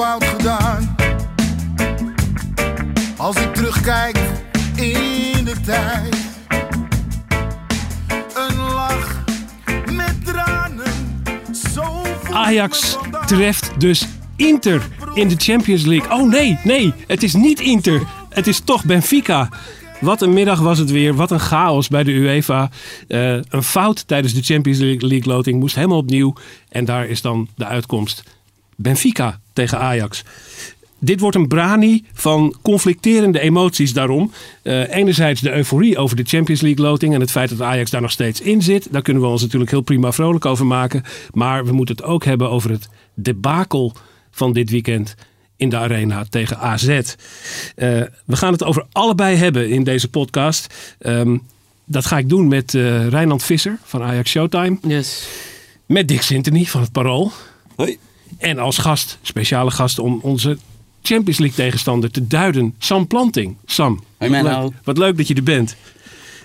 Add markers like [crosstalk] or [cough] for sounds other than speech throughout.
Fout gedaan. Als ik terugkijk in de tijd, een lach met tranen, zo Ajax treft dus Inter in de Champions League. Oh nee, nee, het is niet Inter. Het is toch Benfica. Wat een middag was het weer. Wat een chaos bij de UEFA. Eh, een fout tijdens de Champions League loting moest helemaal opnieuw. En daar is dan de uitkomst. Benfica tegen Ajax. Dit wordt een brani van conflicterende emoties daarom. Eh, enerzijds de euforie over de Champions League loting en het feit dat Ajax daar nog steeds in zit. Daar kunnen we ons natuurlijk heel prima vrolijk over maken. Maar we moeten het ook hebben over het debakel van dit weekend in de arena tegen AZ. Eh, we gaan het over allebei hebben in deze podcast. Ehm, dat ga ik doen met eh Rijnand Visser van Ajax Showtime. Yes. Met Dick Sintony van het Parool. Hoi. En als gast, speciale gast om onze Champions League tegenstander te duiden. Sam Planting. Sam, wat, leuk, wat leuk dat je er bent.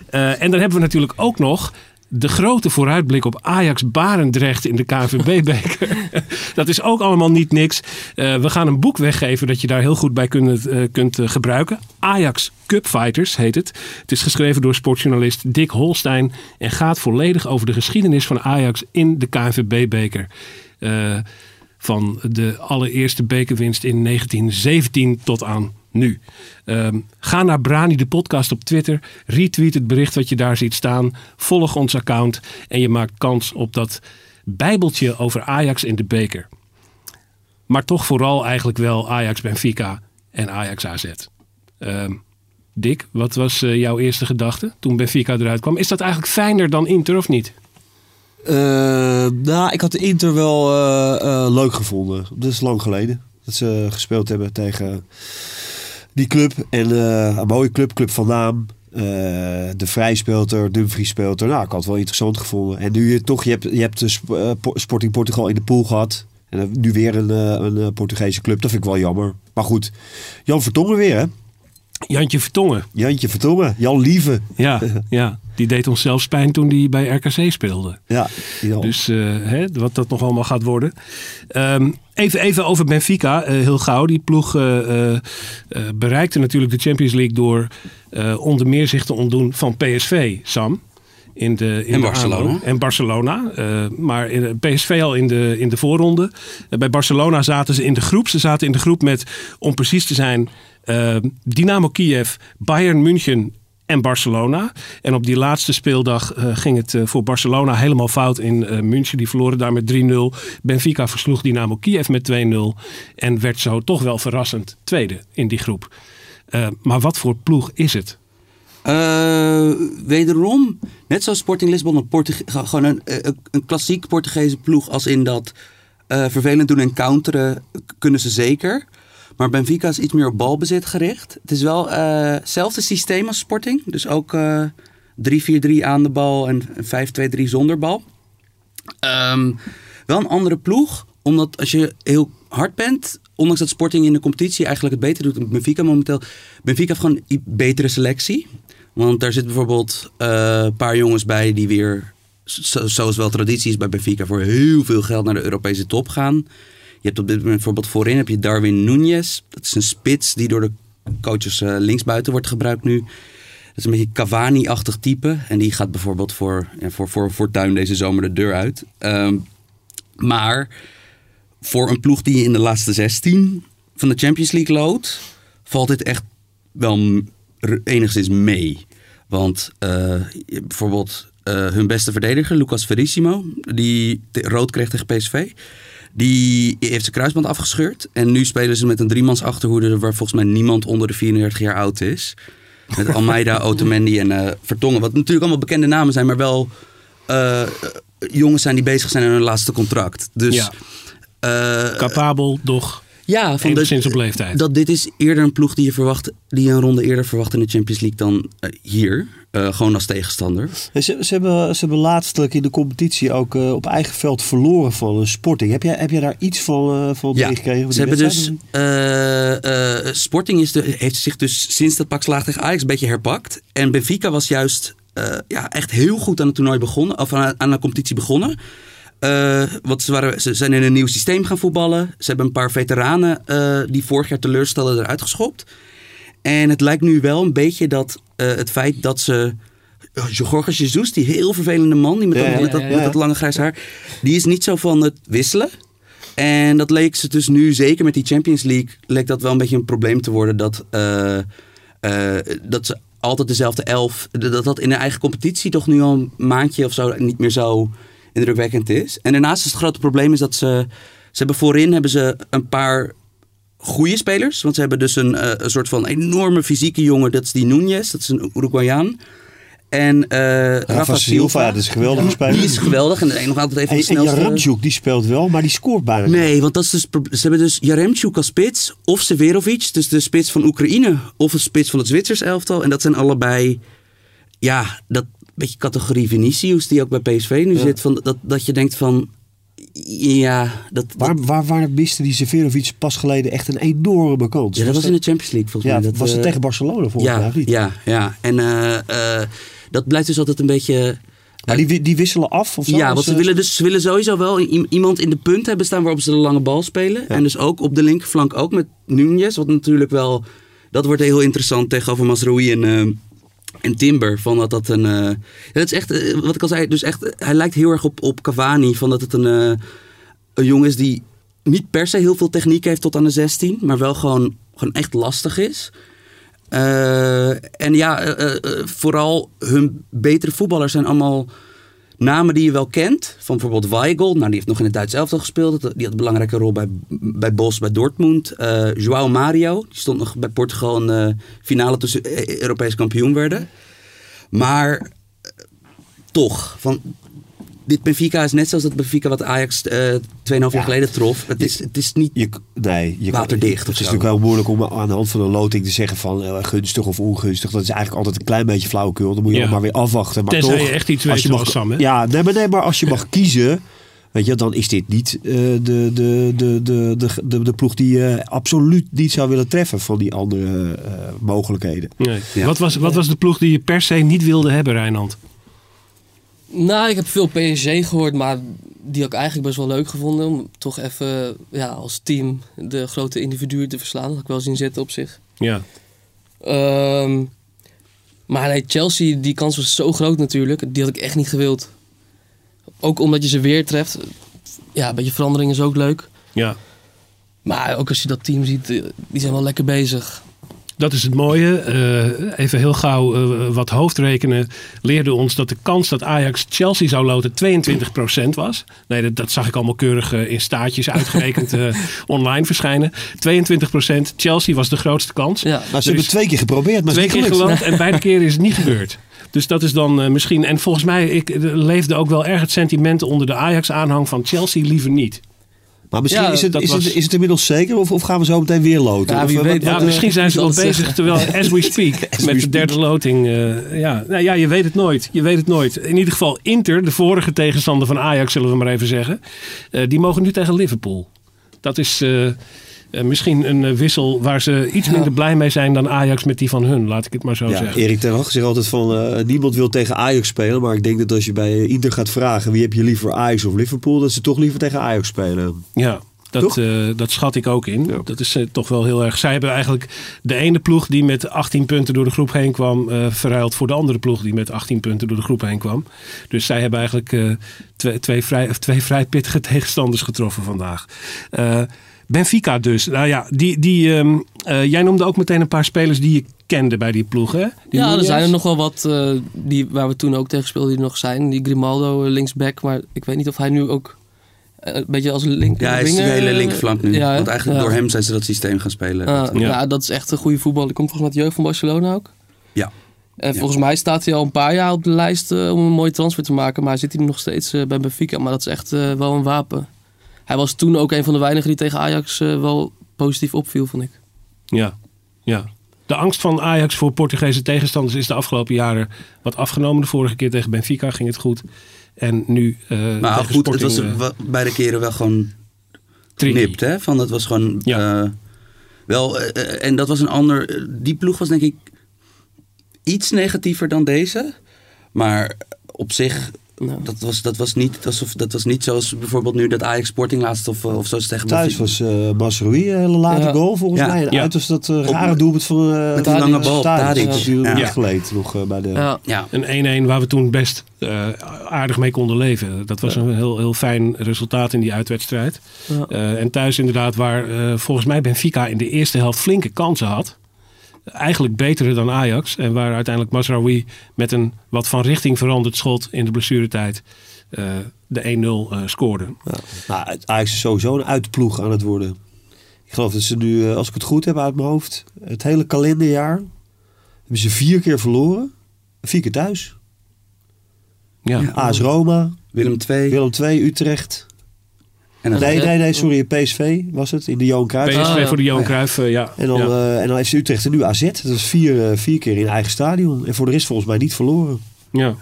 Eh, en dan hebben we natuurlijk ook nog de grote vooruitblik op Ajax Barendrecht in de KNVB-beker. [laughs] [laughs] dat is ook allemaal niet niks. Eh, we gaan een boek weggeven dat je daar heel goed bij kunt, eh, kunt gebruiken. Ajax Cup Fighters heet het. Het is geschreven door sportjournalist Dick Holstein en gaat volledig over de geschiedenis van Ajax in de KNVB-beker. Van de allereerste bekerwinst in 1917 tot aan nu. Ehm, ga naar Brani de podcast op Twitter. Retweet het bericht wat je daar ziet staan. Volg ons account. En je maakt kans op dat bijbeltje over Ajax in de beker. Maar toch vooral eigenlijk wel Ajax Benfica en Ajax AZ. Ehm, Dick, wat was eh, jouw eerste gedachte toen Benfica eruit kwam? Is dat eigenlijk fijner dan Inter of niet? Eh, nou, ik had de Inter wel eh, eh, leuk gevonden. Dat is lang geleden dat ze gespeeld hebben tegen die club. En een mooie club, Club van Naam. De Vrij speelt er, Dumfries speelt er. Nou, ik had het wel interessant gevonden. En nu je toch, je hebt, je hebt de Sp- Po- Sporting Portugal in de pool gehad. En dan nu weer een, eh, een Portugese club. Dat vind ik wel jammer. Maar goed, Jan Vertongen weer, hè? Jantje Vertongen. Jantje Vertongen, Jan Lieve. Ja, [laughs] ja, die deed ons zelfs pijn toen hij bij RKC speelde. Ja. Dus eh, hè, wat dat nog allemaal gaat worden. Ehm, even, even over Benfica, eh, heel gauw. Die ploeg eh, bereikte natuurlijk de Champions League door eh, onder meer zich te ontdoen van PSV, Sam. In de, in En de Barcelona. aanloop. En Barcelona. eh, maar in, PSV al in de, in de voorronde. Bij Barcelona zaten ze in de groep. Ze zaten in de groep met, om precies te zijn, Dynamo Kiev, Bayern München en Barcelona. En op die laatste speeldag eh, ging het eh, voor Barcelona helemaal fout in eh, München. Die verloren daar met 3-0. Benfica versloeg Dynamo Kiev met 2-0. En werd zo toch wel verrassend tweede in die groep. Maar wat voor ploeg is het? Wederom, net zoals Sporting Lisbon, een gewoon een, een, klassiek Portugese ploeg. Als in dat vervelend doen en counteren kunnen ze zeker. Maar Benfica is iets meer op balbezit gericht. Het is wel eh, hetzelfde systeem als Sporting. Dus ook eh 3-4-3 aan de bal en 5-2-3 zonder bal. Ehm, wel een andere ploeg. Omdat als je heel hard bent, ondanks dat Sporting in de competitie eigenlijk het beter doet dan Benfica momenteel. Benfica heeft gewoon een betere selectie. Want daar zit bijvoorbeeld eh, een paar jongens bij die weer, zo- zoals wel traditie is bij Benfica, voor heel veel geld naar de Europese top gaan. Je hebt op dit moment bijvoorbeeld voorin heb je Darwin Núñez. Dat is een spits die door de coaches eh, linksbuiten wordt gebruikt nu. Dat is een beetje Cavani-achtig type. En die gaat bijvoorbeeld voor, ja, voor, voor Fortuin deze zomer de deur uit. Ehm, maar voor een ploeg die in de laatste 16 van de Champions League loopt, valt dit echt wel enigszins mee. Want eh, bijvoorbeeld eh, hun beste verdediger, Lucas Verissimo, die rood kreeg tegen PSV. Die heeft zijn kruisband afgescheurd. En nu spelen ze met een driemans achterhoede waar volgens mij niemand onder de 34 jaar oud is. Met Almeida, [laughs] Otamendi en eh, Vertongen. Wat natuurlijk allemaal bekende namen zijn, maar wel... eh, jongens zijn die bezig zijn aan hun laatste contract. Dus Ja. eh, Capabel, doch ja, van enigszins op leeftijd. dat dit is eerder een ploeg die je verwacht, die je een ronde eerder verwacht in de Champions League dan eh, hier. Eh, gewoon als tegenstander. En Ze, ze, hebben, ze hebben laatstelijk in de competitie ook eh, op eigen veld verloren van een Sporting. Heb jij, heb jij daar iets van, van Ja, meegekregen? van ze hebben dus. wedstrijd? eh, eh, Sporting is de, heeft zich dus sinds dat pak slaag tegen Ajax een beetje herpakt. En Benfica was juist eh, ja, echt heel goed aan het toernooi begonnen. Of aan, aan de competitie begonnen. Want ze, waren, ze zijn in een nieuw systeem gaan voetballen. Ze hebben een paar veteranen eh, die vorig jaar teleurstelden eruit geschopt. En het lijkt nu wel een beetje dat eh, het feit dat ze. Jorge Jesus, die heel vervelende man, die met, Ja, dat, ja, met, dat, ja, met ja. dat lange grijs haar, die is niet zo van het wisselen. En dat leek ze dus nu, zeker met die Champions League, leek dat wel een beetje een probleem te worden. Dat, dat ze altijd dezelfde elf, dat dat in de eigen competitie toch nu al een maandje of zo niet meer zo indrukwekkend is. En daarnaast is het grote probleem is dat ze, ze hebben voorin hebben ze een paar goede spelers. Want ze hebben dus een, eh, een soort van enorme fysieke jongen, dat is die Núñez, dat is een Uruguayaan. En eh Rafa, Silva, dat is een geweldige speler. Die is geweldig en nog altijd even En, de en snelste. Jaramchuk, die speelt wel, maar die scoort bijna niet. Nee, want dat is dus, ze hebben dus Jaremchuk als spits of Severovic, dus de spits van Oekraïne, of een spits van het Zwitsers elftal. En dat zijn allebei, ja, dat beetje categorie Vinicius die ook bij PSV nu zit. Van, dat, dat je denkt van, ja, dat, dat- Waar, waar, waar miste die Severovic pas geleden echt een enorme kans? ja, dat was in de Champions League volgens ja, mij. Dat, was het eh, tegen Barcelona volgens mij, ja, niet? ja, ja. En eh, eh, dat blijft dus altijd een beetje... Maar die, die wisselen af of zo? Ja, want ze willen, dus, ze willen sowieso wel iemand in de punt hebben staan waarop ze de lange bal spelen. En dus ook op de linkerflank ook met Nunez. Wat natuurlijk wel, dat wordt heel interessant tegenover Masroei en, eh, en Timber. Van dat dat een, dat is echt, eh, wat ik al zei, dus echt, hij lijkt heel erg op, op Cavani. Van dat het een, eh, een jongen is die niet per se heel veel techniek heeft tot aan de 16. Maar wel gewoon, gewoon echt lastig is. En ja, vooral hun betere voetballers zijn allemaal namen die je wel kent. Van bijvoorbeeld Weigl. Nou, die heeft nog in het Duits elftal gespeeld. Die had een belangrijke rol bij, bij Bos, bij Dortmund. Eh João Mario. Die stond nog bij Portugal in de finale tussen eh, Europees kampioen werden. Maar eh, toch, van, dit Benfica is net zoals dat Benfica wat Ajax eh 2,5 jaar geleden trof. Het is, het is niet... Je, nee, je Waterdicht Het is natuurlijk wel moeilijk om aan de hand van een loting te zeggen van eh, gunstig of ongunstig. Dat is eigenlijk altijd een klein beetje flauwekul. Dan moet je Ja. ook maar weer afwachten. Maar Tenzij toch, je echt iets als weet je mag, Sam, hè? Ja, nee maar, nee, maar als je mag [laughs] kiezen, weet je, dan is dit niet eh, de, de, de, de, de, de, de ploeg die je absoluut niet zou willen treffen van die andere eh, mogelijkheden. Nee. Ja. Wat, was, wat was de ploeg die je per se niet wilde hebben, Rijnand? Nou, ik heb veel PSG gehoord, maar die had ik eigenlijk best wel leuk gevonden. Om toch even ja, als team de grote individuen te verslaan. Dat had ik wel zien zitten op zich. Ja. Ehm, maar nee, Chelsea, die kans was zo groot natuurlijk. Die had ik echt niet gewild. Ook omdat je ze weer treft. Ja, een beetje verandering is ook leuk. ja. Maar ook als je dat team ziet, eh, die zijn wel lekker bezig. Dat is het mooie. Eh, even heel gauw eh, wat hoofdrekenen leerde ons dat de kans dat Ajax Chelsea zou loten 22% was. Nee, dat, dat zag ik allemaal keurig eh, in staartjes uitgerekend [laughs] online verschijnen. 22% Chelsea was de grootste kans. Ja, Maar ze Er hebben is twee keer geprobeerd, maar Twee het keer geland en beide [laughs] keren is het niet gebeurd. Dus dat is dan misschien. En volgens mij ik, leefde ook wel erg het sentiment onder de Ajax-aanhang van Chelsea liever niet. Maar misschien Ja, is, het, is, was- het, is het inmiddels zeker of, of gaan we zo meteen weer loten? Ja, Of, eh, weet wat- wat- Ja, eh, misschien zijn ze het bezig, zeggen. terwijl as we speak, [laughs] As met we de derde loting. eh, ja. Nou, ja, je weet het nooit. Je weet het nooit. In ieder geval Inter, de vorige tegenstander van Ajax, zullen we maar even zeggen. die mogen nu tegen Liverpool. Dat is misschien een eh, wissel waar ze iets minder blij mee zijn dan Ajax met die van hun. Laat ik het maar zo Ja, zeggen. Erik ten Hag zegt altijd van eh, niemand wil tegen Ajax spelen. Maar ik denk dat als je bij eh, Inter gaat vragen wie heb je liever Ajax of Liverpool. Dat ze toch liever tegen Ajax spelen. Ja, dat, eh, dat schat ik ook in. Dat is eh, toch wel heel erg. Zij hebben eigenlijk de ene ploeg die met 18 punten door de groep heen kwam, eh, verruild voor de andere ploeg die met 18 punten door de groep heen kwam. Dus zij hebben eigenlijk eh, twee, twee, vrij, of twee vrij pittige [laughs] tegenstanders getroffen vandaag. Benfica dus. Nou ja, die, die, ehm, eh, jij noemde ook meteen een paar spelers die je kende bij die ploeg, hè? Die ja, er zijn er nog wel wat eh, die, waar we toen ook tegen speelden die er nog zijn. Die Grimaldo, eh, linksback. Maar ik weet niet of hij nu ook een beetje als link. Ja, hij is de hele linkerflank nu. ja? Want eigenlijk Ja. door hem zijn ze dat systeem gaan spelen. Ah, Dat, ja. Ja. dat is echt een goede voetbal. Die komt volgens mij uit de jeugd van Barcelona ook. Ja. En Ja. volgens mij staat hij al een paar jaar op de lijst om een mooie transfer te maken. Maar hij zit hier nog steeds bij Benfica. Maar dat is echt wel een wapen. Hij was toen ook een van de weinigen die tegen Ajax eh, wel positief opviel, vond ik. Ja, ja. De angst van Ajax voor Portugese tegenstanders is de afgelopen jaren wat afgenomen. De vorige keer tegen Benfica ging het goed. En nu eh Maar tegen goed, het was wa- beide keren wel gewoon tricky. nipt, hè? Van dat was gewoon Ja. eh, wel en dat was een ander. Die ploeg was denk ik iets negatiever dan deze, maar op zich. Nou. Dat was, dat, was niet, alsof, dat was niet zoals bijvoorbeeld nu dat Ajax Sporting laatst of, eh, of zo is tegen Thuis was uh, Masroei een hele late Ja. goal volgens Ja. mij. En Ja. uit was dat eh, rare doelpunt van uh, met die lange bal Tadic. Ja. nog eh, bij de... Ja, Ja, Een 1-1 waar we toen best eh, aardig mee konden leven. Dat was een heel, heel fijn resultaat in die uitwedstrijd. Ja. Eh, en thuis inderdaad waar eh, volgens mij Benfica in de eerste helft flinke kansen had. Eigenlijk betere dan Ajax. En waar uiteindelijk Masraoui met een wat van richting veranderd schot in de blessuretijd eh, de 1-0 eh, scoorde. Ja. Nou, het- Ajax is sowieso een uitploeg aan het worden. Ik geloof dat ze nu, eh, als ik het goed heb uit mijn hoofd, het hele kalenderjaar hebben ze vier keer verloren. Vier keer thuis. Ja. Ja. AS Roma, Willem II. Willem II, Utrecht. En dan, Nee, nee, nee, sorry, PSV was het, in de Johan Cruijff. PSV Ah, ja. voor de Johan Oh, ja. Cruijff, eh, ja. En dan, ja. eh, en dan heeft Utrecht en nu AZ. Dat is vier, eh, vier keer in eigen stadion. En voor de rest volgens mij niet verloren. ja.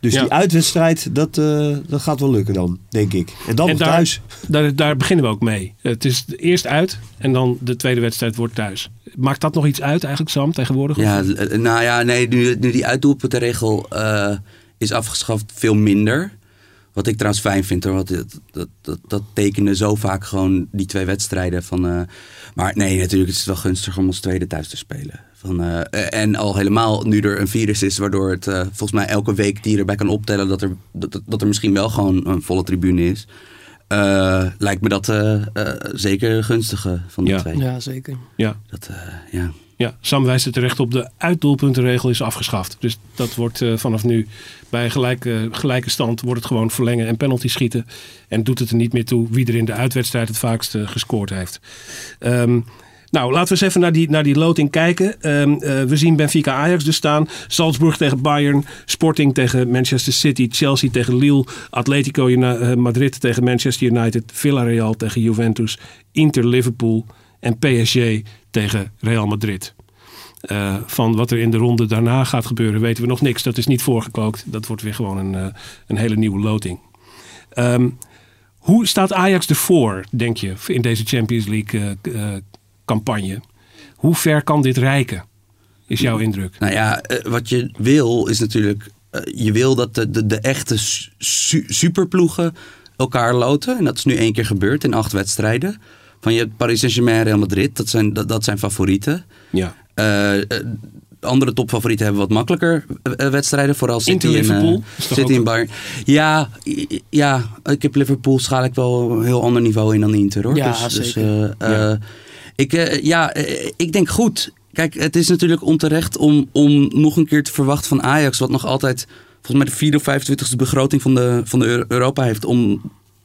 Dus Ja. die uitwedstrijd, dat, eh, dat gaat wel lukken dan, denk ik. En dan En daar- thuis. Daar, daar beginnen we ook mee. Het is eerst uit en dan de tweede wedstrijd wordt thuis. Maakt dat nog iets uit eigenlijk, Sam, tegenwoordig? Ja, nou ja, nee, nu, nu die uitdoelpuntenregel eh is afgeschaft, veel minder. Wat ik trouwens fijn vind hoor, want dat, dat, dat, dat tekenen zo vaak gewoon die twee wedstrijden. Van, eh, maar nee, natuurlijk is het wel gunstig om als tweede thuis te spelen. Van, eh, en al helemaal nu er een virus is, waardoor het eh, volgens mij elke week die je erbij kan optellen dat er, dat, dat- dat er misschien wel gewoon een volle tribune is. eh, lijkt me dat eh, eh, zeker een gunstige van de Ja. twee. ja zeker. Ja. Dat, eh, ja. Ja, Sam wijst er terecht op. De uitdoelpuntenregel is afgeschaft. Dus dat wordt eh, vanaf nu bij gelijke, gelijke stand wordt het gewoon verlengen en penalty schieten. En doet het er niet meer toe wie er in de uitwedstrijd het vaakst eh, gescoord heeft. Ehm, nou, laten we eens even naar die, naar die loting kijken. Ehm, eh, we zien Benfica Ajax dus staan. Salzburg tegen Bayern. Sporting tegen Manchester City. Chelsea tegen Lille. Atletico Madrid tegen Manchester United. Villarreal tegen Juventus. Inter Liverpool. En PSG tegen Real Madrid. Eh, van wat er in de ronde daarna gaat gebeuren weten we nog niks. Dat is niet voorgekookt. Dat wordt weer gewoon een, eh, een hele nieuwe loting. Ehm, hoe staat Ajax ervoor, denk je, in deze Champions League eh, campagne? Hoe ver kan dit reiken? Is jouw indruk? Nou ja, wat je wil is natuurlijk... je wil dat de, de, de echte su- superploegen elkaar loten. En dat is nu één keer gebeurd in acht wedstrijden. Van je hebt Paris Saint-Germain en Real Madrid. Dat zijn, dat, dat zijn favorieten. Ja. Eh, eh, andere topfavorieten hebben wat makkelijker eh, wedstrijden. Vooral City Inter en, eh, Liverpool City ook- en Bayern. Ja, ja, ik heb Liverpool schaal ik wel een heel ander niveau in dan Inter hoor. Ja, dus, dus, zeker. eh, Ja. ik, ja, ik denk goed. Kijk, het is natuurlijk onterecht om, om nog een keer te verwachten van Ajax, wat nog altijd volgens mij de 4 of 25ste begroting van de, van de Euro- Europa heeft. Om,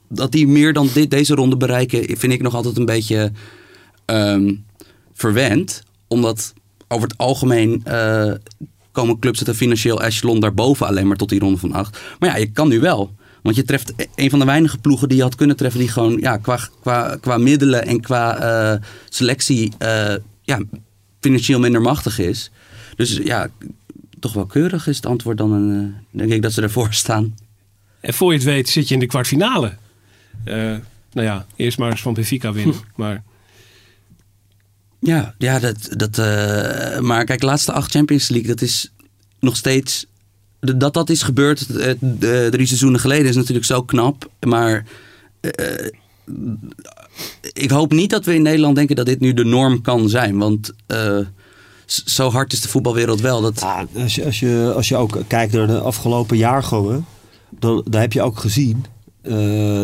dat die meer dan dit, deze ronde bereiken, vind ik nog altijd een beetje ehm, verwend. Omdat over het algemeen eh, komen clubs uit een financieel echelon daarboven alleen maar tot die ronde van acht. Maar ja, je kan nu wel. Want je treft e- een van de weinige ploegen die je had kunnen treffen, die gewoon ja, qua, qua, qua middelen en qua eh, selectie eh, ja, financieel minder machtig is. Dus ja, toch wel keurig is het antwoord dan een, denk ik dat ze ervoor staan. En voor je het weet zit je in de kwartfinale. Eh, nou ja, eerst maar eens van Benfica winnen. Maar Ja, ja dat, dat, eh, maar kijk, laatste acht Champions League, dat is nog steeds. Dat dat is gebeurd eh, de- drie seizoenen geleden is natuurlijk zo knap. Maar eh, ik hoop niet dat we in Nederland denken dat dit nu de norm kan zijn. Want eh, zo hard is de voetbalwereld wel. Dat, Ja, als, je, als, je, als je ook kijkt naar de afgelopen jaargangen, dan, dan heb je ook gezien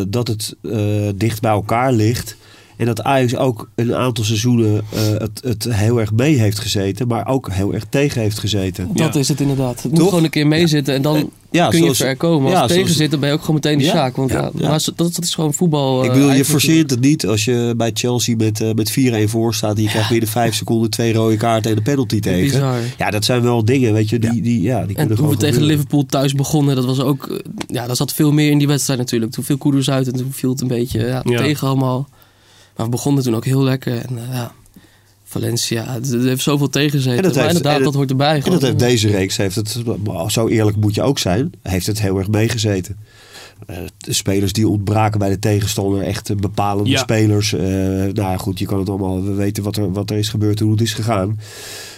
dat het eh, dicht bij elkaar ligt. En dat Ajax ook een aantal seizoenen eh, het, het heel erg mee heeft gezeten, maar ook heel erg tegen heeft gezeten. Dat Ja. is het inderdaad. Het moet gewoon een keer meezitten en dan Ja, kun je ver komen. Als ja, tegen zoals- zit, dan ben je ook gewoon meteen de Sjaak. Want ja, ja, ja. Maar zo- dat, dat is gewoon voetbal. Ik eh, bedoel, je forceert het niet als je bij Chelsea met, eh, met 4-1 voor staat en je krijgt binnen 5 seconden twee rode kaarten en een penalty tegen. Bizar. Ja, dat zijn wel dingen, weet je, die, die, ja, die En kunnen gewoon we tegen. Liverpool thuis begonnen, dat was ook... eh, Ja, daar zat veel meer in die wedstrijd natuurlijk. Toen viel Koeders uit en toen viel het een beetje ja, Ja. tegen allemaal. Maar we begonnen toen ook heel lekker. En eh, ja, Valencia, het, het heeft zoveel tegengezeten. En dat maar heeft- inderdaad, en dat hoort erbij. En dat heeft deze reeks, heeft het, zo eerlijk moet je ook zijn, heeft het heel erg meegezeten. Eh, de spelers die ontbraken bij de tegenstander, echt eh, bepalende Ja. spelers. Eh, nou ja, goed, je kan het allemaal, we weten wat er, wat er is gebeurd en hoe het is gegaan.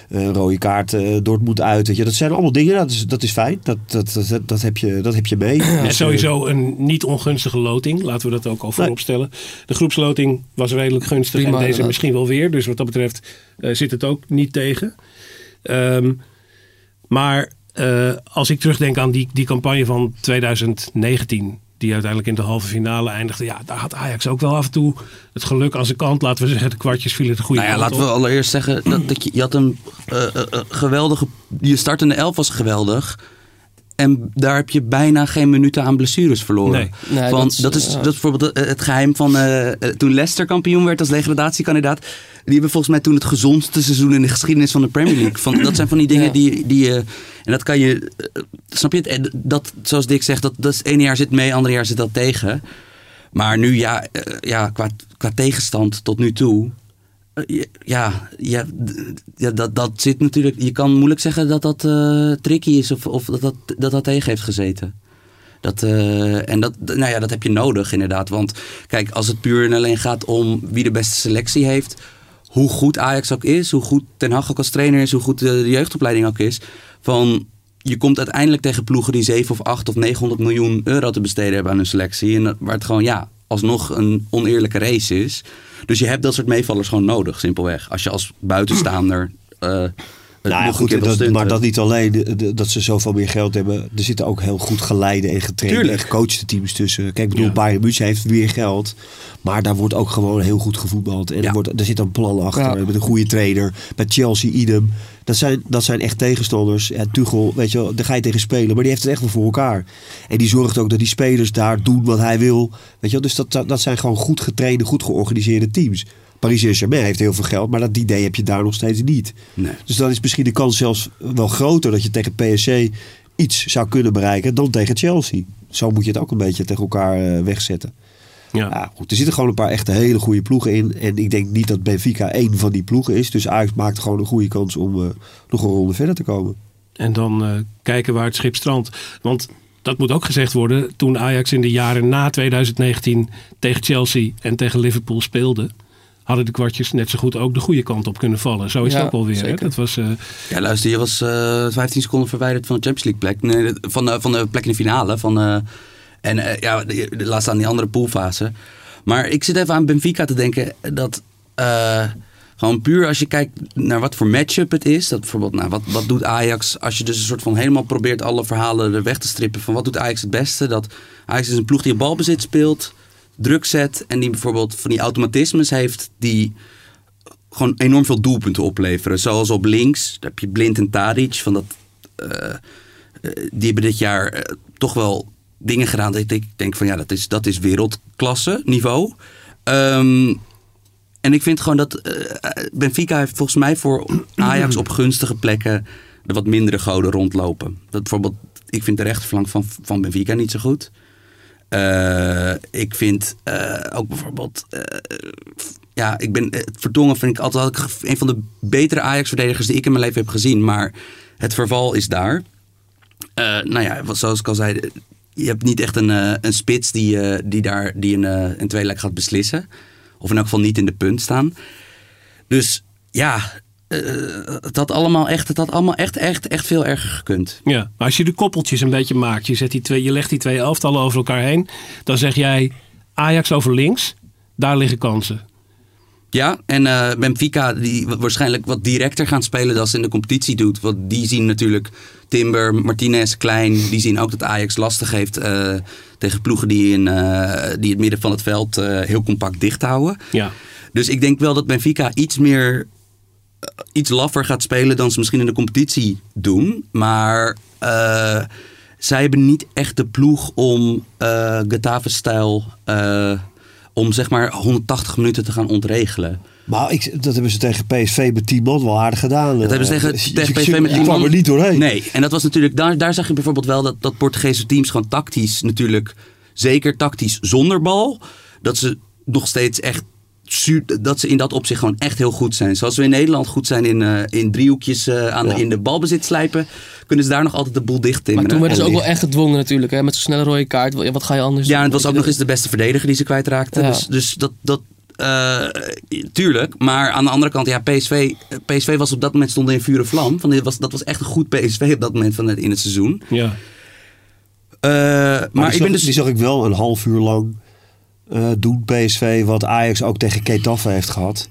Eh, Een rode kaart, eh Dortmund uit. Weet je, dat zijn allemaal dingen, dat is, dat is fijn. Dat, dat, dat, dat, heb je, dat heb je mee. En Dus, sowieso een niet ongunstige loting. Laten we dat ook al voorop stellen. De groepsloting was redelijk gunstig. Prima, en deze misschien wel weer. Dus wat dat betreft eh, zit het ook niet tegen. Ehm, maar eh, als ik terugdenk aan die, die campagne van 2019. Die uiteindelijk in de halve finale eindigde. Ja, daar had Ajax ook wel af en toe het geluk aan zijn kant. Laten we zeggen, de kwartjes vielen de goede Nou ja, kant laten we allereerst zeggen dat, dat je, je had een eh, eh, geweldige. Je startende elf was geweldig. En daar heb je bijna geen minuten aan blessures verloren. Nee. Nee, Van, dat is, dat, is, ja. dat is bijvoorbeeld eh, het geheim van eh, eh, toen Leicester kampioen werd als degradatiekandidaat. Die hebben volgens mij toen het gezondste seizoen in de geschiedenis van de Premier League. Van, dat zijn van die dingen Ja. die, die je. en dat kan je. snap je het? En Dat, zoals Dick zegt, dat, dat is ene jaar zit mee, andere jaar zit dat tegen. Maar nu, ja, ja qua, qua tegenstand tot nu toe. Eh, Ja, ja, ja dat, dat zit natuurlijk. Je kan moeilijk zeggen dat dat eh, tricky is of, of dat, dat, dat dat tegen heeft gezeten. Dat, eh, en dat, nou ja, dat heb je nodig inderdaad. Want kijk, als het puur en alleen gaat om wie de beste selectie heeft. Hoe goed Ajax ook is, hoe goed Ten Hag ook als trainer is, hoe goed de, de jeugdopleiding ook is. Van, je komt uiteindelijk tegen ploegen die 7 of 8 of 900 miljoen euro te besteden hebben aan hun selectie. En waar het gewoon, ja, alsnog een oneerlijke race is. Dus je hebt dat soort meevallers gewoon nodig, simpelweg. Als je als buitenstaander eh Nou ja, goed, dat, maar dat niet alleen de- de- dat ze zoveel meer geld hebben. Er zitten ook heel goed geleide en getrainde en gecoachte teams tussen. Kijk, ik bedoel, Ja. Bayern München heeft weer geld. Maar daar wordt ook gewoon heel goed gevoetbald. En Ja. er, wordt, er zit een plan achter. Met een goede trainer. Bij Chelsea, idem. Dat zijn, dat zijn echt tegenstanders. Ja, Tuchel, weet je wel, daar ga je tegen spelen. Maar die heeft het echt wel voor elkaar. En die zorgt ook dat die spelers daar doen wat hij wil. Weet je wel, dus dat, dat zijn gewoon goed getrainde, goed georganiseerde teams. Paris Saint-Germain heeft heel veel geld, maar dat idee heb je daar nog steeds niet. Nee. Dus dan is misschien de kans zelfs wel groter dat je tegen PSG iets zou kunnen bereiken dan tegen Chelsea. Zo moet je het ook een beetje tegen elkaar eh, wegzetten. Ja. Ja, goed, er zitten gewoon een paar echte hele goede ploegen in. En ik denk niet dat Benfica één van die ploegen is. Dus Ajax maakt gewoon een goede kans om eh, nog een ronde verder te komen. En dan eh, kijken waar het schip strandt. Want dat moet ook gezegd worden. Toen Ajax in de jaren na 2019 tegen Chelsea en tegen Liverpool speelde. Hadden de kwartjes net zo goed ook de goede kant op kunnen vallen. Zo is Ja, het ook alweer. Hè? Dat was, eh, Ja, luister, je was eh 15 seconden verwijderd van de Champions League plek. Nee, van, de, van de plek in de finale. Van, eh, en eh, ja, laat staan die andere poolfase. Maar ik zit even aan Benfica te denken dat... eh, gewoon puur als je kijkt naar wat voor matchup het is. Dat bijvoorbeeld, nou, wat, wat doet Ajax als je dus een soort van helemaal probeert alle verhalen er weg te strippen. Van wat doet Ajax het beste? Dat Ajax is een ploeg die op balbezit speelt, druk zet. En die bijvoorbeeld van die automatismes heeft die gewoon enorm veel doelpunten opleveren. Zoals op links, daar heb je Blind en Tadic. Van dat, eh, eh, die hebben dit jaar eh, toch wel dingen gedaan dat ik denk- van ja, dat is, dat is wereldklasse niveau. Ehm, en ik vind gewoon dat Benfica heeft volgens mij voor Ajax op gunstige plekken de wat mindere goden rondlopen. Dat bijvoorbeeld, ik vind de rechterflank van, van Benfica niet zo goed. Eh, ik vind eh, ook bijvoorbeeld. eh, ja, ik ben. Het Vertongen vind ik altijd een van de betere Ajax-verdedigers die ik in mijn leven heb gezien. Maar het verval is daar. Nou ja, zoals ik al zei. Je hebt niet echt een, een spits die, die daar die een, een tweelijk gaat beslissen. Of in elk geval niet in de punt staan. Dus ja, het had allemaal echt, het had allemaal echt, echt, echt veel erger gekund. ja. Maar als je de koppeltjes een beetje maakt. Je, zet die twee, je legt die twee elftallen over elkaar heen. Dan zeg jij Ajax over links. Daar liggen kansen. Ja, en eh, Benfica die wa- waarschijnlijk wat directer gaan spelen dan ze in de competitie doet. Want die zien natuurlijk Timber, Martinez, Klein. Die zien ook dat Ajax lastig heeft eh, tegen ploegen die, in, eh, die het midden van het veld eh, heel compact dicht houden. Ja. Dus ik denk wel dat Benfica iets meer, eh, iets laffer gaat spelen dan ze misschien in de competitie doen. Maar eh, zij hebben niet echt de ploeg om eh Getafe-stijl, eh, om zeg maar 180 minuten te gaan ontregelen. Maar ik, dat hebben ze tegen PSV met 10 man wel aardig gedaan. Dat hebben ze Eh, tegen, je- PSV met die kwam er niet doorheen. Nee, en dat was natuurlijk, daar, daar zag je bijvoorbeeld wel dat, dat Portugese teams gewoon tactisch natuurlijk, zeker tactisch zonder bal, dat ze nog steeds echt, dat ze in dat opzicht gewoon echt heel goed zijn. Zoals we in Nederland goed zijn in, eh, in driehoekjes eh, aan, Ja. in de balbezit slijpen, kunnen ze daar nog altijd de boel dicht Maar timmeren. toen werden ze ook wel echt gedwongen natuurlijk. Hè? Met zo'n snelle rode kaart. Ja, wat ga je anders Ja, en doen? het was ook nog eens de beste verdediger die ze kwijtraakten. Ja. Dus, dus dat, dat eh, tuurlijk. Maar aan de andere kant, ja, PSV, PSV was op dat moment stond in vuur en vlam. Van, dit was, dat was echt een goed PSV op dat moment van het, in het seizoen. Ja. Eh, Maar, maar die, ik zag, ben dus... die zag ik wel een half uur lang eh, doen PSV wat Ajax ook tegen Ketaffe heeft gehad.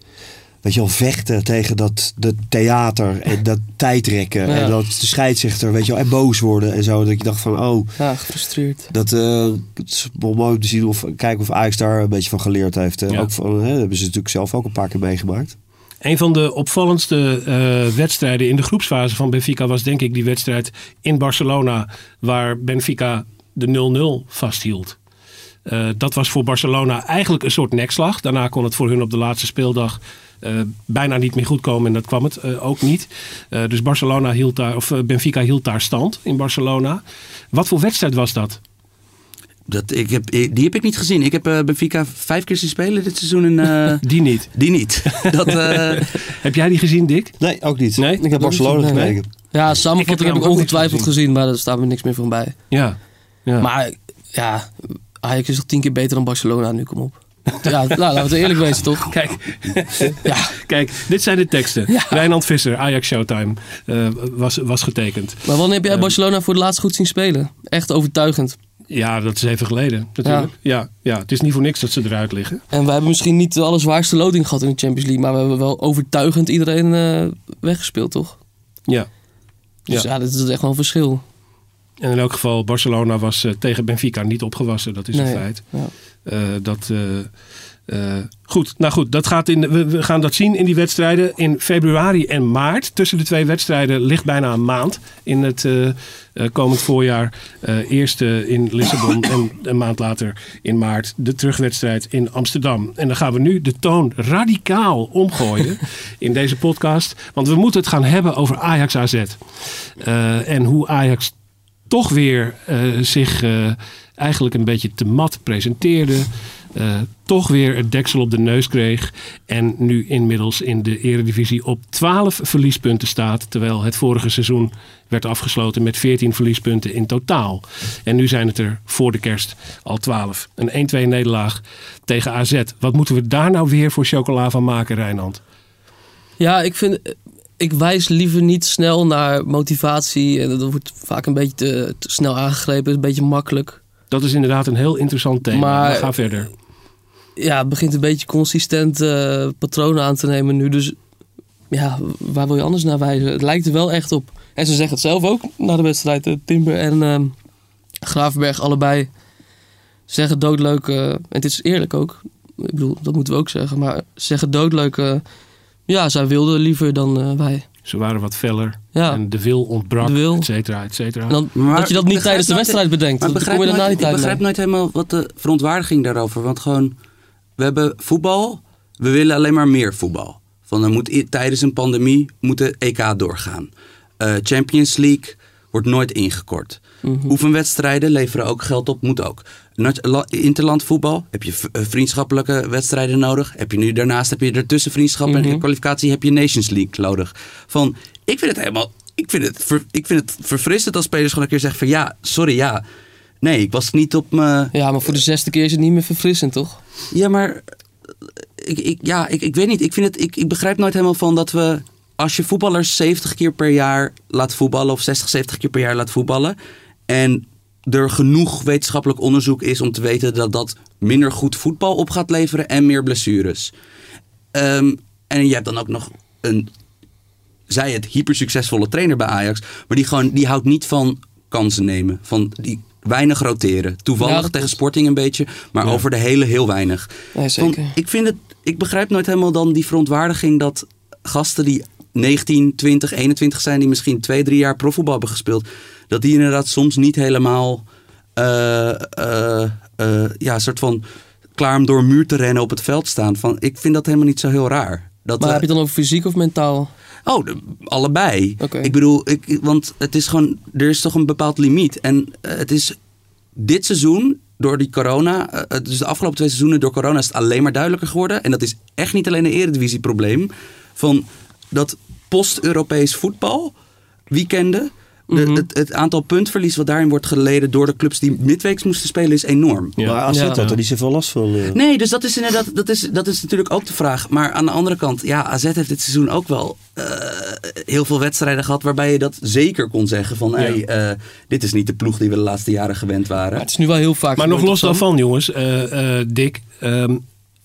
Weet je wel, vechten tegen dat, dat theater en dat tijdrekken. Ja. En dat de scheidsrechter, weet je wel, en boos worden en zo. Dat je dacht van, oh, Ja, gefrustreerd. dat eh, het is wel mooi om te zien of kijken of Ajax daar een beetje van geleerd heeft. Eh, Ja. Ook van, hè, dat hebben ze natuurlijk zelf ook een paar keer meegemaakt. Een van de opvallendste eh, wedstrijden in de groepsfase van Benfica was denk ik die wedstrijd in Barcelona waar Benfica de 0-0 vasthield. Eh, dat was voor Barcelona eigenlijk een soort nekslag. Daarna kon het voor hun op de laatste speeldag eh, bijna niet meer goed komen en dat kwam het eh, ook niet. Eh, dus Barcelona hield daar, of Benfica hield daar stand in Barcelona. Wat voor wedstrijd was dat? Dat, ik heb, die heb ik niet gezien. Ik heb eh, Benfica vijf keer zien spelen dit seizoen en eh, [laughs] Die niet. die niet. [laughs] dat, eh, Heb jij die gezien, Dick? Nee, ook niet. Nee? Ik heb ook Barcelona nee. gekeken. Ja, samenvatting heb heb ik, ongetwijfeld gezien. gezien. Maar daar staat me niks meer van bij. Ja. ja. Maar ja, Ajax is toch tien keer beter dan Barcelona nu, kom op. Ja, nou, laten we het eerlijk wezen, toch? [laughs] Kijk, Ja, Kijk, dit zijn de teksten. Ja. Rijnald Visser, Ajax Showtime, eh, was, was getekend. maar wanneer heb jij Barcelona voor het laatst goed zien spelen? Echt overtuigend. Ja, dat is even geleden natuurlijk. Ja. Ja, het is niet voor niks dat ze eruit liggen. En we hebben misschien niet de allerzwaarste loting gehad in de Champions League. Maar we hebben wel overtuigend iedereen eh, weggespeeld, toch? Ja. Dus Ja. ja, dat is echt wel een verschil. En in elk geval, Barcelona was eh, tegen Benfica niet opgewassen. Dat is een feit. Ja. Eh, dat, eh, goed, nou goed, dat gaat in, we, we gaan dat zien in die wedstrijden. In februari en maart, tussen de twee wedstrijden, ligt bijna een maand in het komend voorjaar. Eerst in Lissabon en een maand later in maart de terugwedstrijd in Amsterdam. En dan gaan we nu de toon radicaal omgooien [laughs] in deze podcast. Want we moeten het gaan hebben over Ajax AZ. En hoe Ajax toch weer eh, zich eh, eigenlijk een beetje te mat presenteerde. Eh, toch weer het deksel op de neus kreeg. En nu inmiddels in de Eredivisie op 12 verliespunten staat. Terwijl het vorige seizoen werd afgesloten met 14 verliespunten in totaal. En nu zijn het er voor de kerst al 12. Een 1-2 nederlaag tegen AZ. Wat moeten we daar nou weer voor chocola van maken, Rijnand? Ja, ik vind. Ik wijs liever niet snel naar motivatie. En dat wordt vaak een beetje te, te snel aangegrepen. Een beetje makkelijk. Dat is inderdaad een heel interessant thema. Maar- Maar ga verder. Ja, het begint een beetje consistent eh, patronen aan te nemen nu. Dus ja, waar wil je anders naar wijzen? Het lijkt er wel echt op. En ze zeggen het zelf ook na de wedstrijd. eh, Timber en ehm Gravenberg allebei zeggen doodleuk. eh, en dit is eerlijk ook. Ik bedoel, dat moeten we ook zeggen. Maar ze zeggen doodleuk. Ja, zij wilden liever dan eh, wij. Ze waren wat feller. Ja. En de wil ontbrak, De wil. et cetera, et cetera. En dan, Maar dat je dat niet tijdens de wedstrijd bedenkt. Maar ik Dan begrijp, kom je nooit, niet ik begrijp nooit helemaal wat de verontwaardiging daarover. Want gewoon, we hebben voetbal. We willen alleen maar meer voetbal. Van er moet tijdens een pandemie moet de EK doorgaan. Eh, Champions League wordt nooit ingekort. Mhm. Oefenwedstrijden leveren ook geld op, moet ook. Interland voetbal heb je eh, vriendschappelijke wedstrijden nodig. Heb je nu daarnaast heb je ertussen vriendschap Mhm. en kwalificatie heb je Nations League nodig. Van, ik vind het helemaal, ik vind het, ver- ik vind het verfrissend als spelers gewoon een keer zeggen van ja, sorry ja. Nee, ik was niet op me. Ja, maar voor de zesde keer is het niet meer verfrissend, toch? Ja, maar eh, ik, ik, ja, ik, ik weet niet. Ik, vind het, ik, ik begrijp nooit helemaal van dat we. Als je voetballers 70 keer per jaar laat voetballen, of 60, 70 keer per jaar laat voetballen. En er genoeg wetenschappelijk onderzoek is om te weten dat dat minder goed voetbal op gaat leveren en meer blessures. Ehm, en je hebt dan ook nog een, zij het, hypersuccesvolle trainer bij Ajax. Maar die, gewoon, die houdt niet van kansen nemen. Van die weinig roteren. Toevallig Ja, tegen. Sporting een beetje, maar Ja. over de hele heel weinig. Zeker. ik, vind het, ik begrijp nooit helemaal dan die verontwaardiging dat gasten die 19, 20, 21 zijn, die misschien twee, drie jaar profvoetbal hebben gespeeld, dat die inderdaad soms niet helemaal eh, eh, ja, een soort van klaar om door een muur te rennen op het veld staan. Van, ik vind dat helemaal niet zo heel raar. Dat, Maar heb je het dan over fysiek of mentaal? Oh, de- allebei. Oké. Ik bedoel, ik, want het is gewoon, er is toch een bepaald limiet. En het is dit seizoen, door die corona, dus de afgelopen twee seizoenen door corona, is het alleen maar duidelijker geworden. En dat is echt niet alleen een eredivisie-probleem. Van dat post-Europees voetbal, weekenden, de- Mhm. het, het aantal puntverlies wat daarin wordt geleden door de clubs die midweeks moesten spelen, is enorm. Ja. Maar AZ Ja. had er niet zoveel last van. eh. Nee, dus dat is inderdaad, dat is, dat is natuurlijk ook de vraag. Maar aan de andere kant, ja, AZ heeft dit seizoen ook wel eh, heel veel wedstrijden gehad waarbij je dat zeker kon zeggen van, hey, eh, dit is niet de ploeg die we de laatste jaren gewend waren. Maar het is nu wel heel vaak Maar nog los daarvan, jongens, eh, eh, Dick. ehm,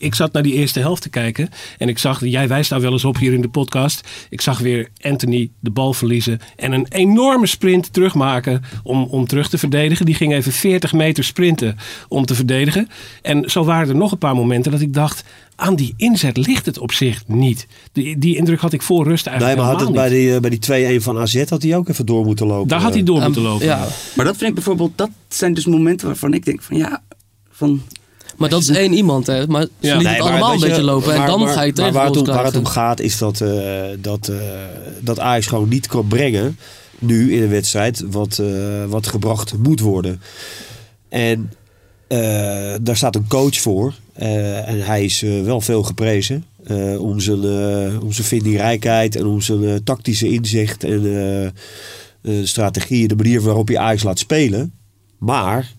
ik zat naar die eerste helft te kijken. En ik zag, jij wijst daar wel eens op hier in de podcast. Ik zag weer Anthony de bal verliezen. En een enorme sprint terugmaken om, om terug te verdedigen. Die ging even 40 meter sprinten om te verdedigen. En zo waren er nog een paar momenten dat ik dacht... aan die inzet ligt het op zich niet. Die, die indruk had ik voor rust Nee, eigenlijk maar had het bij die, eh, bij die 2-1 van AZ had hij ook even door moeten lopen. Daar had hij door Ehm, moeten lopen. Ja, Maar dat vind ik bijvoorbeeld, dat zijn dus momenten waarvan ik denk van, ja, van... maar dat is [laughs] één iemand, hè. Maar ze Ja. Nee, het allemaal een je, beetje lopen. En dan maar- ga je maar tegen waar het, om, waar het om gaat is dat, eh, dat, eh, dat Ajax gewoon niet kan brengen nu in een wedstrijd wat, eh, wat gebracht moet worden. En daar staat een coach voor. en hij is wel veel geprezen. om, zijn, om zijn vindingrijkheid en om zijn tactische inzicht en eh, de strategie, de manier waarop hij Ajax laat spelen. Maar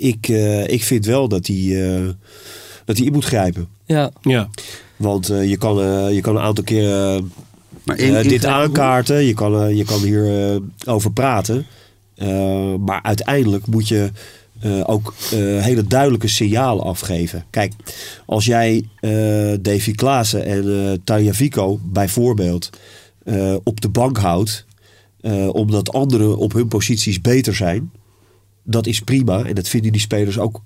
ik, eh, ik vind wel dat hij, eh, dat hij in moet grijpen. Ja, Ja. Want eh, je, kan, eh, je kan een aantal keer eh, Maar in- in- dit aankaarten. Je kan, eh, je kan hier eh, over praten. Eh, maar uiteindelijk moet je eh, ook eh, hele duidelijke signalen afgeven. Kijk, als jij eh Davy Klaassen en eh Tanja Vico bijvoorbeeld eh, op de bank houdt... eh, omdat anderen op hun posities beter zijn... dat is prima. En dat vinden die spelers ook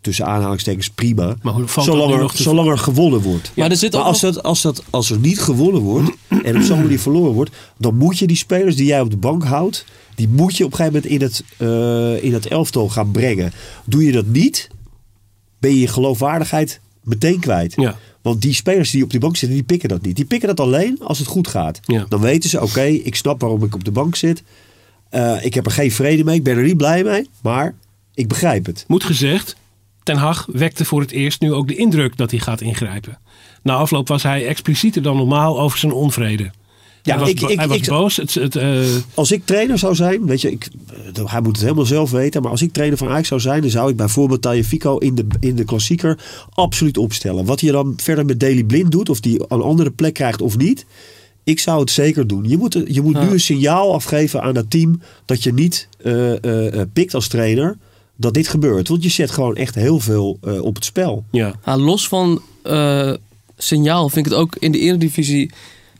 tussen aanhalingstekens prima. Maar hoe valt dat zolang, er, nog te- zolang er gewonnen wordt. maar er zit Maar als, nog- dat, als, dat, als er niet gewonnen wordt en op zo'n manier verloren wordt, dan moet je die spelers die jij op de bank houdt, die moet je op een gegeven moment in het, eh, in het elftal gaan brengen. Doe je dat niet, ben je je geloofwaardigheid meteen kwijt. Ja. Want die spelers die op die bank zitten, die pikken dat niet. Die pikken dat alleen als het goed gaat. Ja. Dan weten ze, oké, ik snap waarom ik op de bank zit. Eh, ik heb er geen vrede mee, ik ben er niet blij mee, maar ik begrijp het. Moet gezegd, Ten Hag wekte voor het eerst nu ook de indruk dat hij gaat ingrijpen. Na afloop was hij explicieter dan normaal over zijn onvrede. Ja, hij was, ik- ik- hij was ik- boos. Het, het, eh, Als ik trainer zou zijn, weet je, ik, eh, hij moet het helemaal zelf weten. Maar als ik trainer van Ajax zou zijn, dan zou ik bijvoorbeeld Fico in de, in de klassieker absoluut opstellen. Wat hij dan verder met Daily Blind doet, of die een andere plek krijgt of niet. Ik zou het zeker doen. Je moet, je moet Ja. nu een signaal afgeven aan dat team dat je niet eh, eh, eh, pikt als trainer dat dit gebeurt. Want je zet gewoon echt heel veel eh, op het spel. ja. Ja, los van eh, signaal vind ik het ook in de Eredivisie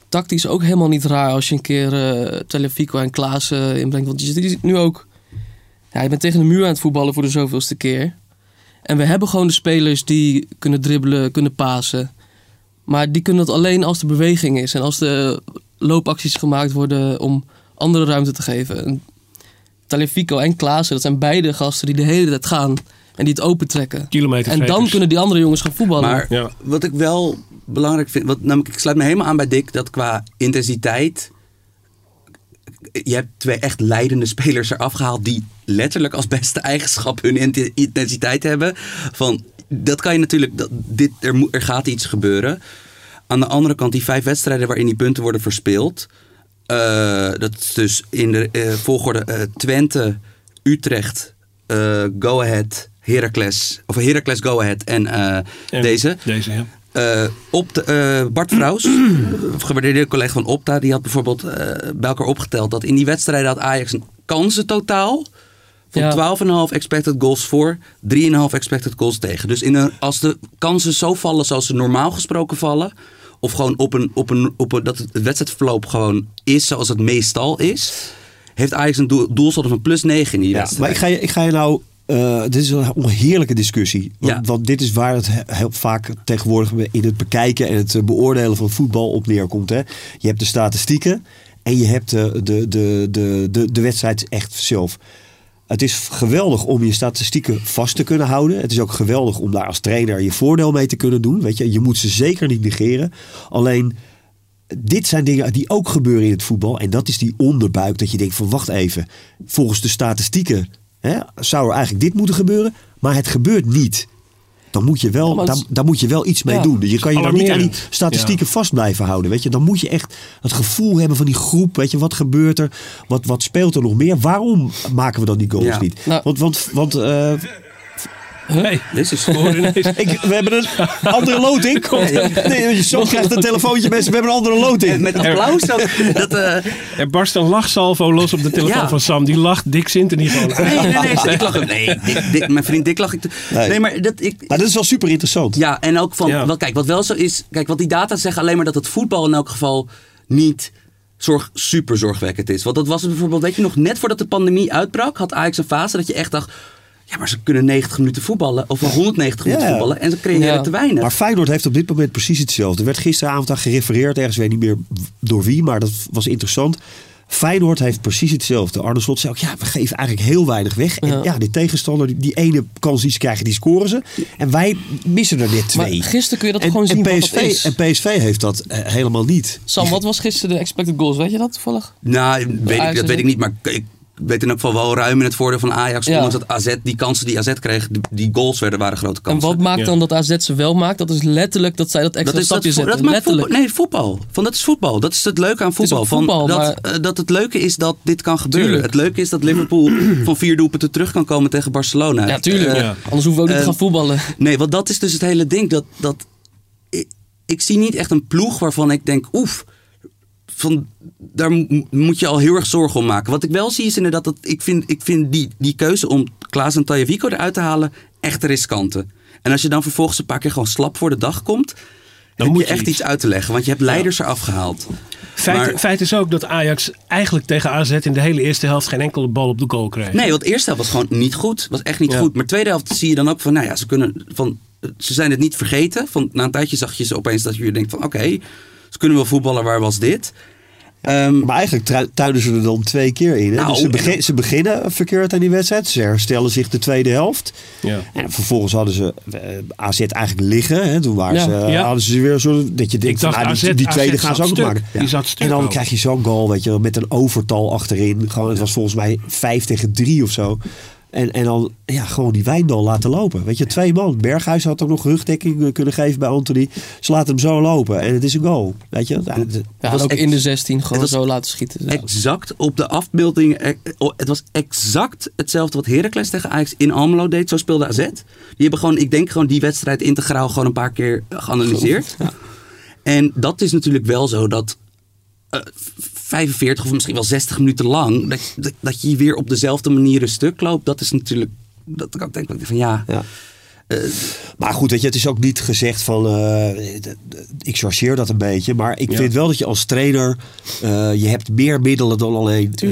tactisch ook helemaal niet raar als je een keer eh Telefico en Klaas eh, inbrengt. Want je ziet nu ook, ja, je bent tegen de muur aan het voetballen voor de zoveelste keer. En we hebben gewoon de spelers die kunnen dribbelen, kunnen pasen. Maar die kunnen dat alleen als de beweging is en als de loopacties gemaakt worden om andere ruimte te geven. En Telefico en Klaassen, dat zijn beide gasten die de hele tijd gaan en die het opentrekken. Kilometer En dan kunnen die andere jongens gaan voetballen. Maar Ja. wat ik wel belangrijk vind, wat, namelijk, ik sluit me helemaal aan bij Dick, dat qua intensiteit. Je hebt twee echt leidende spelers eraf gehaald die letterlijk als beste [laughs] eigenschap hun intensiteit hebben. Van, dat kan je natuurlijk, dat, dit, er, er gaat iets gebeuren. Aan de andere kant, die vijf wedstrijden waarin die punten worden verspeeld. eh, dat is dus in de eh, volgorde eh, Twente, Utrecht, Go Ahead, Heracles. Of Heracles, Go Ahead en, En deze. Deze, ja. Op de, eh, Bart Vrouws, [clears throat] gewaardeerde collega van Opta, die had bijvoorbeeld bij elkaar opgeteld dat in die wedstrijden had Ajax een kansentotaal van Ja. 12,5 expected goals voor, 3,5 expected goals tegen. Dus in een, als de kansen zo vallen zoals ze normaal gesproken vallen, of gewoon op een, op een, op een dat het wedstrijdverloop gewoon is zoals het meestal is, heeft Ajax een doel, doelsaldo van plus 9 in die Ja, wedstrijd. maar ik ga je, ik ga je nou. eh, dit is een onheerlijke discussie. Want, Ja. want dit is waar het he- heel vaak tegenwoordig in het bekijken en het eh, beoordelen van voetbal op neerkomt. Hè. Je hebt de statistieken en je hebt de, de, de, de, de, de wedstrijd echt zelf. Het is geweldig om je statistieken vast te kunnen houden. Het is ook geweldig om daar als trainer je voordeel mee te kunnen doen. Weet je, je moet ze zeker niet negeren. Alleen dit zijn dingen die ook gebeuren in het voetbal. En dat is die onderbuik dat je denkt van wacht even. Volgens de statistieken hè, zou er eigenlijk dit moeten gebeuren. Maar het gebeurt niet. Dan moet je wel, Ja, daar, moet je wel iets mee Ja. doen. Je kan je dan niet aan die statistieken vast blijven houden. Weet je? Dan moet je echt het gevoel hebben van die groep. Weet je, wat gebeurt er? Wat, wat speelt er nog meer? Waarom maken we dan die goals Ja. niet? Nou. want want, want eh, Hey, Dit is hoor ineens. [laughs] ik, we hebben een andere loting. [laughs] Nee, soms krijgt een telefoontje mensen. We hebben een andere loting. met applaus ook. Dat, eh, Er barst een lachsalvo los op de telefoon Ja. van Sam. Die lacht Dick Sinter niet gewoon. nee, nee, nee, ik lach. Nee, Dick, Dick, mijn vriend Dick lach ik. Nee. Nee, maar dat ik. Maar dat is wel super interessant. Ja, en ook van. Ja. Wat, kijk, wat wel zo is. Kijk, wat die data zeggen alleen maar dat het voetbal in elk geval niet zorg, super zorgwekkend is. Want dat was het bijvoorbeeld, weet je nog, net voordat de pandemie uitbrak, had Ajax een fase dat je echt dacht. Ja, maar ze kunnen 90 minuten voetballen. Of wel 190 minuten Ja. voetballen. En ze creëren Ja. te weinig. Maar Feyenoord heeft op dit moment precies hetzelfde. Er werd gisteravond aan gerefereerd, ergens weet ik niet meer door wie, maar dat was interessant. Feyenoord heeft precies hetzelfde. Arne Slot zei ook, ja, we geven eigenlijk heel weinig weg. En Ja. ja, die tegenstander, die, die ene kans die ze krijgen, die scoren ze. En wij missen er net Maar twee. gisteren kun je dat en, gewoon en zien PSV, wat dat is. En PSV heeft dat eh, helemaal niet. Sam, wat was gisteren de expected goals? Weet je dat toevallig? Nou, weet ik, dat weet ik niet. Maar ik weet in elk geval wel ruim in het voordeel van Ajax. Ja. Ondanks dat AZ, die kansen die AZ kreeg, die, die goals werden, waren grote En kansen. wat maakt Ja. dan dat AZ ze wel maakt? Dat is letterlijk dat zij dat extra dat is dat, stapje vo- zetten. dat maakt voetbal. Nee, voetbal. Van, dat is voetbal. Dat is het leuke aan voetbal. Van, voetbal, dat, maar- eh, dat het leuke is dat dit kan gebeuren. Tuurlijk. Het leuke is dat Liverpool [clears throat] van vier doelpunten terug kan komen tegen Barcelona. Ja, tuurlijk. Eh, Ja. Anders hoeven we ook niet te eh, gaan voetballen. Nee, want dat is dus het hele ding. Dat, dat, ik, ik zie niet echt een ploeg waarvan ik denk, oef, van, daar mo- moet je al heel erg zorgen om maken. Wat ik wel zie is inderdaad dat ik vind, ik vind die, die keuze om Klaas en Tajavico eruit te halen echt riskante. En als je dan vervolgens een paar keer gewoon slap voor de dag komt, dan heb moet je je echt iets. iets uit te leggen. Want je hebt leiders eraf gehaald. Feit, Maar- feit is ook dat Ajax eigenlijk tegen AZ in de hele eerste helft geen enkele bal op de goal kreeg. Nee, want de eerste helft was gewoon niet goed. Was echt niet Ja. goed. Maar de tweede helft zie je dan ook van, nou ja, ze kunnen van, ze zijn het niet vergeten. Van, na een tijdje zag je ze opeens dat je denkt van, oké, ze kunnen wel voetballen, waar was dit? Ehm, Maar eigenlijk tuinen ze er dan twee keer in. Hè? Nou, dus ze, begin- ze beginnen verkeerd aan die wedstrijd. Ze herstellen zich de tweede helft. Ja. En vervolgens hadden ze eh, AZ eigenlijk liggen. Hè? Toen waren Ja. ze, Ja. hadden ze weer zo dat je denkt, van, nou, die, AZ die tweede AZ gaan ze ook nog maken. Die zat stuk en dan ook. krijg je zo'n goal, weet je, wel, met een overtal achterin. Gewoon, het was volgens mij 5 tegen 3 of zo. En, en dan ja, gewoon die Wijndal laten lopen. Weet je, twee man. Berghuis had ook nog rugdekking eh, kunnen geven bij Anthony. Ze laten hem zo lopen en het is een goal. Weet je, Ja, het- Ja, was en ook in de 16 gewoon zo laten schieten. Ja. exact op de afbeelding. eh, oh, Het was exact hetzelfde wat Heracles tegen Ajax in Almelo deed. Zo speelde AZ. Die hebben gewoon, ik denk gewoon die wedstrijd integraal gewoon een paar keer geanalyseerd. En dat is natuurlijk wel zo dat eh, 45 of misschien wel 60 minuten lang... Dat, dat, je weer op dezelfde manier een stuk loopt. Dat is natuurlijk... Dat ik ook denk van ja... Ja. Maar goed, weet je, het is ook niet gezegd van. eh, ik chargeer dat een beetje. Maar ik Ja. vind wel dat je als trainer. eh, je hebt meer middelen dan alleen eh,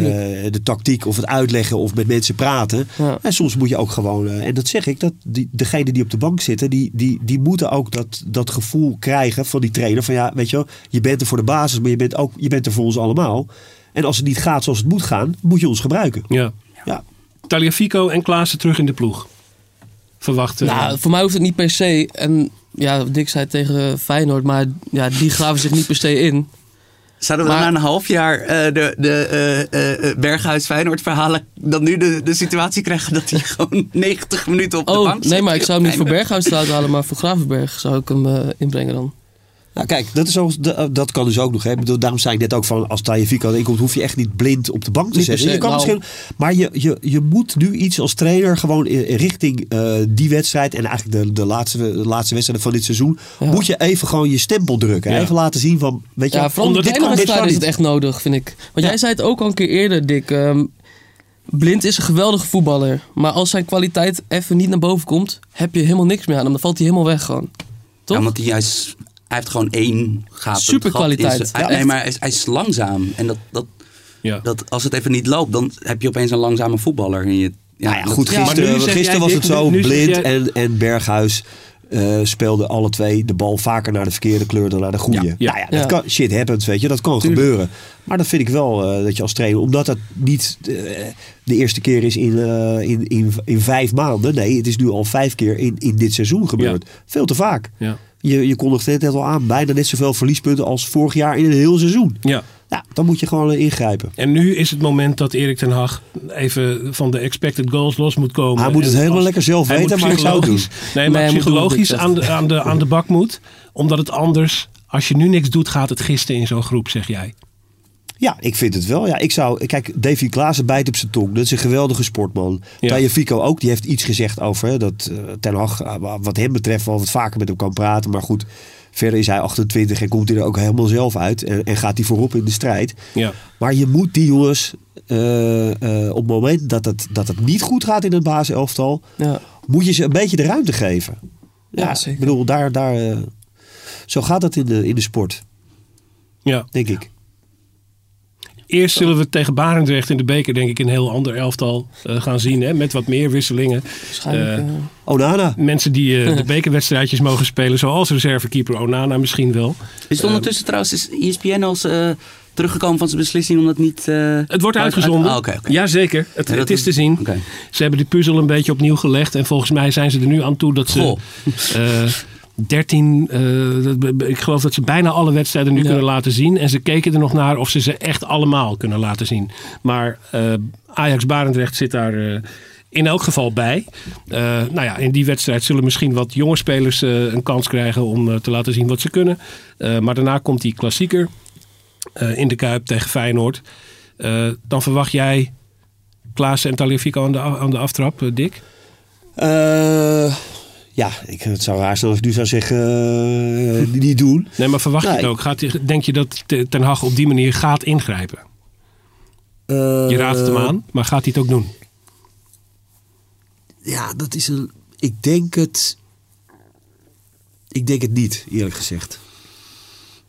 de tactiek of het uitleggen of met mensen praten. Ja. En soms moet je ook gewoon. en dat zeg ik, dat die, degenen die op de bank zitten, die, die, die moeten ook dat, dat gevoel krijgen van die trainer. Van ja, weet je wel, je bent er voor de basis, maar je bent, ook, je bent er voor ons allemaal. En als het niet gaat zoals het moet gaan, moet je ons gebruiken. Ja. Ja. Taliafico en Klaassen terug in de ploeg. Verwachten. Nou, voor mij hoeft het niet per se. En ja, Dick zei tegen Feyenoord, maar ja, die graven zich niet per se in. Zouden we Maar- na een half jaar eh, de, de eh, eh, Berghuis Feyenoord verhalen dan nu de, de situatie krijgen dat hij [laughs] gewoon 90 minuten op de Oh, bank zit? nee, maar ik zou hem niet voor. Berghuis eruit halen, maar voor Gravenberg zou ik hem inbrengen dan. Nou kijk, dat, is ook, dat- dat kan dus ook nog. Hè. Ik bedoel, daarom zei ik net ook van als Tajevico inkomt, hoef je echt niet blind op de bank te zetten. Je kan nou. misschien, maar je, je, je moet nu iets als trainer gewoon in- richting eh, die wedstrijd en eigenlijk de, de, laatste, de laatste wedstrijden van dit seizoen, Ja. moet je even gewoon je stempel drukken. Ja. Even laten zien van, weet je, Ja, vooral dit kan- dit is het echt nodig, vind ik. Want Ja. jij zei het ook al een keer eerder, Dick. ehm, Blind is een geweldige voetballer. Maar als zijn kwaliteit even niet naar boven komt, heb je helemaal niks meer aan hem. Dan valt hij helemaal weg gewoon. Toch? Ja, want hij is, hij heeft gewoon één gapend in zijn- Ja, nee, maar hij is, hij is langzaam. En dat, dat, Ja. Dat als het even niet loopt, dan heb je opeens een langzame voetballer. En je, ja, Nou ja, dat- goed, gisteren, gisteren was het zo. Blind jij- en, en Berghuis eh, speelden alle twee de bal vaker naar de verkeerde kleur dan naar de goede. Ja. Ja. Nou ja, dat Ja. kan, shit happens, weet je. Dat kan gebeuren. Maar dat vind ik wel eh, dat je als trainer, omdat het niet eh, de eerste keer is in, eh, in, in, in vijf maanden. Nee, het is nu al vijf keer in, in dit seizoen gebeurd. Veel te vaak. Ja. Je, je kondigde het net al aan, bijna net zoveel verliespunten als vorig jaar in een heel seizoen. ja. Ja, dan moet je gewoon eh, ingrijpen. En nu is het moment dat Erik ten Hag even van de expected goals los moet komen. Hij moet het helemaal als- lekker zelf weten, maar ik zou het doen. psychologisch- Nee, maar Nee, psychologisch aan de, aan, de, aan de bak moet. Omdat het anders, als je nu niks doet, gaat het gisten in zo'n groep, zeg jij. Ja, ik vind het wel. Ja, ik zou, kijk, Davy Klaassen bijt op zijn tong. Dat is een geweldige sportman. Ja. Fico ook, die heeft iets gezegd over hè, dat eh, Ten Hag, eh, wat hem betreft, wel wat vaker met hem kan praten. Maar goed, verder is hij 28 en komt hij er ook helemaal zelf uit. En, en gaat hij voorop in de strijd. Ja. Maar je moet die jongens, eh, eh, op het moment dat het, dat het niet goed gaat in het basiselftal, Ja, moet je ze een beetje de ruimte geven. ja Ik zeker. bedoel, daar, daar, eh, zo gaat dat in de, in de sport, ja. denk ik. Eerst zullen we tegen Barendrecht in de beker, denk ik, een heel ander elftal eh, gaan zien. Hè, met wat meer wisselingen. Waarschijnlijk. Eh, eh, Onana. Mensen die eh, de [laughs] bekerwedstrijdjes mogen spelen, zoals reservekeeper Onana misschien wel. Is het ondertussen trouwens, is ESPN als eh, teruggekomen van zijn beslissing om dat niet... eh, Het wordt uit- uitgezonden. Oké, oké. Jazeker, het, Ja, dat het is te zien. oké. Ze hebben die puzzel een beetje opnieuw gelegd. En volgens mij zijn ze er nu aan toe dat ze. [laughs] eh 13, eh, ik geloof dat ze bijna alle wedstrijden nu Ja. kunnen laten zien. En ze keken er nog naar of ze ze echt allemaal kunnen laten zien. Maar eh, Ajax Barendrecht zit daar eh, in elk geval bij. Eh, nou ja, in die wedstrijd zullen misschien wat jonge spelers eh, een kans krijgen om te laten zien wat ze kunnen. Eh, maar daarna komt die klassieker eh, in de Kuip tegen Feyenoord. Eh, dan verwacht jij Klaas en Taliafico aan de, aan de aftrap, eh, Dick? Eh, ja, ik, het zou raar zijn als ik nu zou zeggen, eh, niet doen. Nee, maar verwacht je Nee. het ook? Gaat, denk je dat Ten Hag op die manier gaat ingrijpen? Je raadt het hem aan, maar gaat hij het ook doen? Ja, dat is een... Ik denk het... Ik denk het niet, eerlijk gezegd.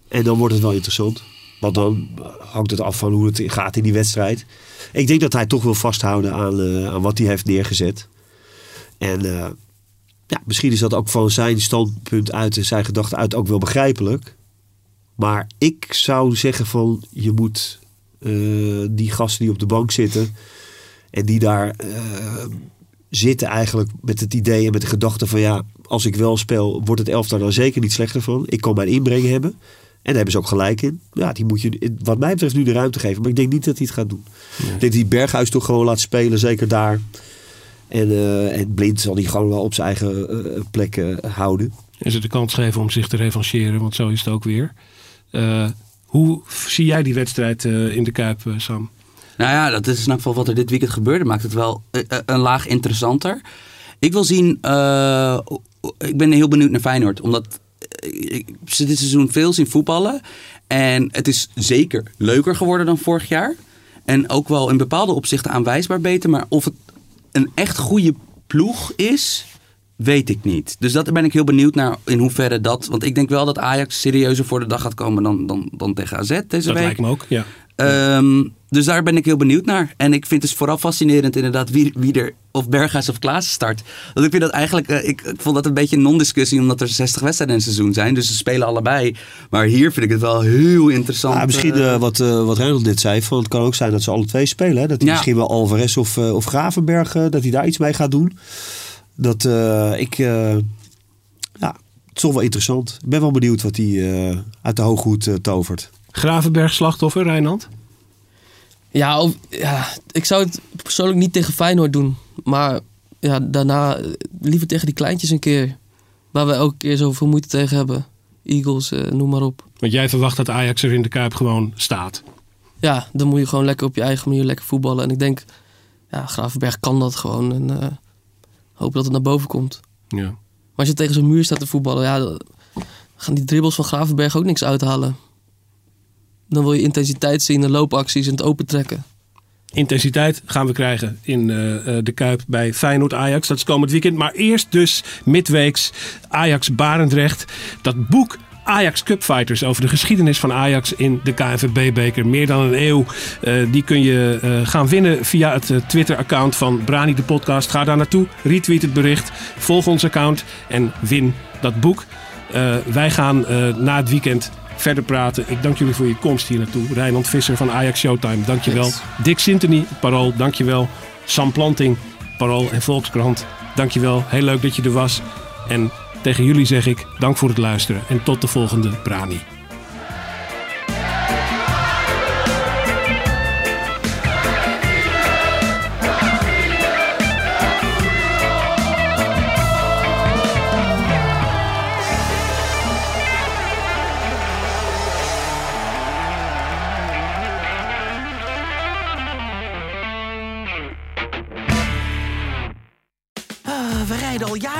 En dan wordt het wel interessant. Want dan hangt het af van hoe het gaat in die wedstrijd. Ik denk dat hij toch wil vasthouden aan, eh, aan wat hij heeft neergezet. En eh, ja, misschien is dat ook van zijn standpunt uit en zijn gedachten uit ook wel begrijpelijk. Maar ik zou zeggen van je moet eh, die gasten die op de bank zitten en die daar eh, zitten eigenlijk met het idee en met de gedachte van ja, als ik wel speel, wordt het elftal dan zeker niet slechter van. Ik kan mijn inbreng hebben. En daar hebben ze ook gelijk in. Ja, die moet je wat mij betreft nu de ruimte geven. Maar ik denk niet dat hij het gaat doen. Ik denk dat hij Berghuis toch gewoon laat spelen, zeker daar. En, eh, en Blind zal hij gewoon wel op zijn eigen eh, plek eh, houden. En ze de kans geven om zich te revancheren, want zo is het ook weer. Eh, hoe zie jij die wedstrijd eh, in de Kuip, Sam? Nou ja, dat is in ieder geval wat er dit weekend gebeurde. Maakt het wel een laag interessanter. Ik wil zien... eh, ik ben heel benieuwd naar Feyenoord. Omdat ik ze dit seizoen veel zien voetballen. En het is zeker leuker geworden dan vorig jaar. En ook wel in bepaalde opzichten aanwijsbaar beter. Maar of het een echt goede ploeg is, weet ik niet. Dus dat ben ik heel benieuwd naar in hoeverre dat... Want ik denk wel dat Ajax serieuzer voor de dag gaat komen dan, dan, dan tegen AZ deze Dat week. lijkt me ook, ja. Ehm, dus daar ben ik heel benieuwd naar. En ik vind het vooral fascinerend inderdaad wie, wie er of Berghuis of Klaas start. Want ik vind dat eigenlijk, eh, ik, ik vond dat een beetje een non-discussie omdat er 60 wedstrijden in een seizoen zijn. Dus ze spelen allebei. Maar hier vind ik het wel heel interessant. Ja, misschien eh, eh, wat, eh wat Reinhold net zei. Van, het kan ook zijn dat ze alle twee spelen. Hè? Dat hij Ja. misschien wel Alvarez of, of Gravenberg, dat hij daar iets mee gaat doen. Dat ik... ja, het is toch wel interessant. Ik ben wel benieuwd wat hij uit de hooghoed tovert. Gravenberg slachtoffer, Rijnand? Ja, of- ja, ik zou het persoonlijk niet tegen Feyenoord doen. Maar ja, daarna eh, liever tegen die kleintjes een keer. Waar we elke keer zoveel moeite tegen hebben. Eagles, eh, noem maar op. Want jij verwacht dat Ajax er in de Kuip gewoon staat. Ja, dan moet je gewoon lekker op je eigen manier lekker voetballen. En ik denk, ja, Gravenberg kan dat gewoon. En eh, hoop dat het naar boven komt. Ja. Maar als je tegen zo'n muur staat te voetballen, ja, dan gaan die dribbles van Gravenberg ook niks uithalen. Dan wil je intensiteit zien, de loopacties en het opentrekken. Intensiteit gaan we krijgen in eh, eh, de Kuip bij Feyenoord-Ajax. Dat is komend weekend. Maar eerst dus midweeks Ajax-Barendrecht. Dat boek Ajax Cupfighters over de geschiedenis van Ajax in de KNVB-beker. Meer dan een eeuw. Eh, die kun je gaan winnen via het Twitter-account van Brani de podcast. Ga daar naartoe, retweet het bericht, volg ons account en win dat boek. Wij gaan na het weekend verder praten. Ik dank jullie voor je komst hier naartoe. Rijnland Visser van Ajax Showtime, dankjewel. Dick Sintony, Parool, dankjewel. Sam Planting, Parool en Volkskrant, dankjewel. Heel leuk dat je er was. En tegen jullie zeg ik dank voor het luisteren en tot de volgende Brani.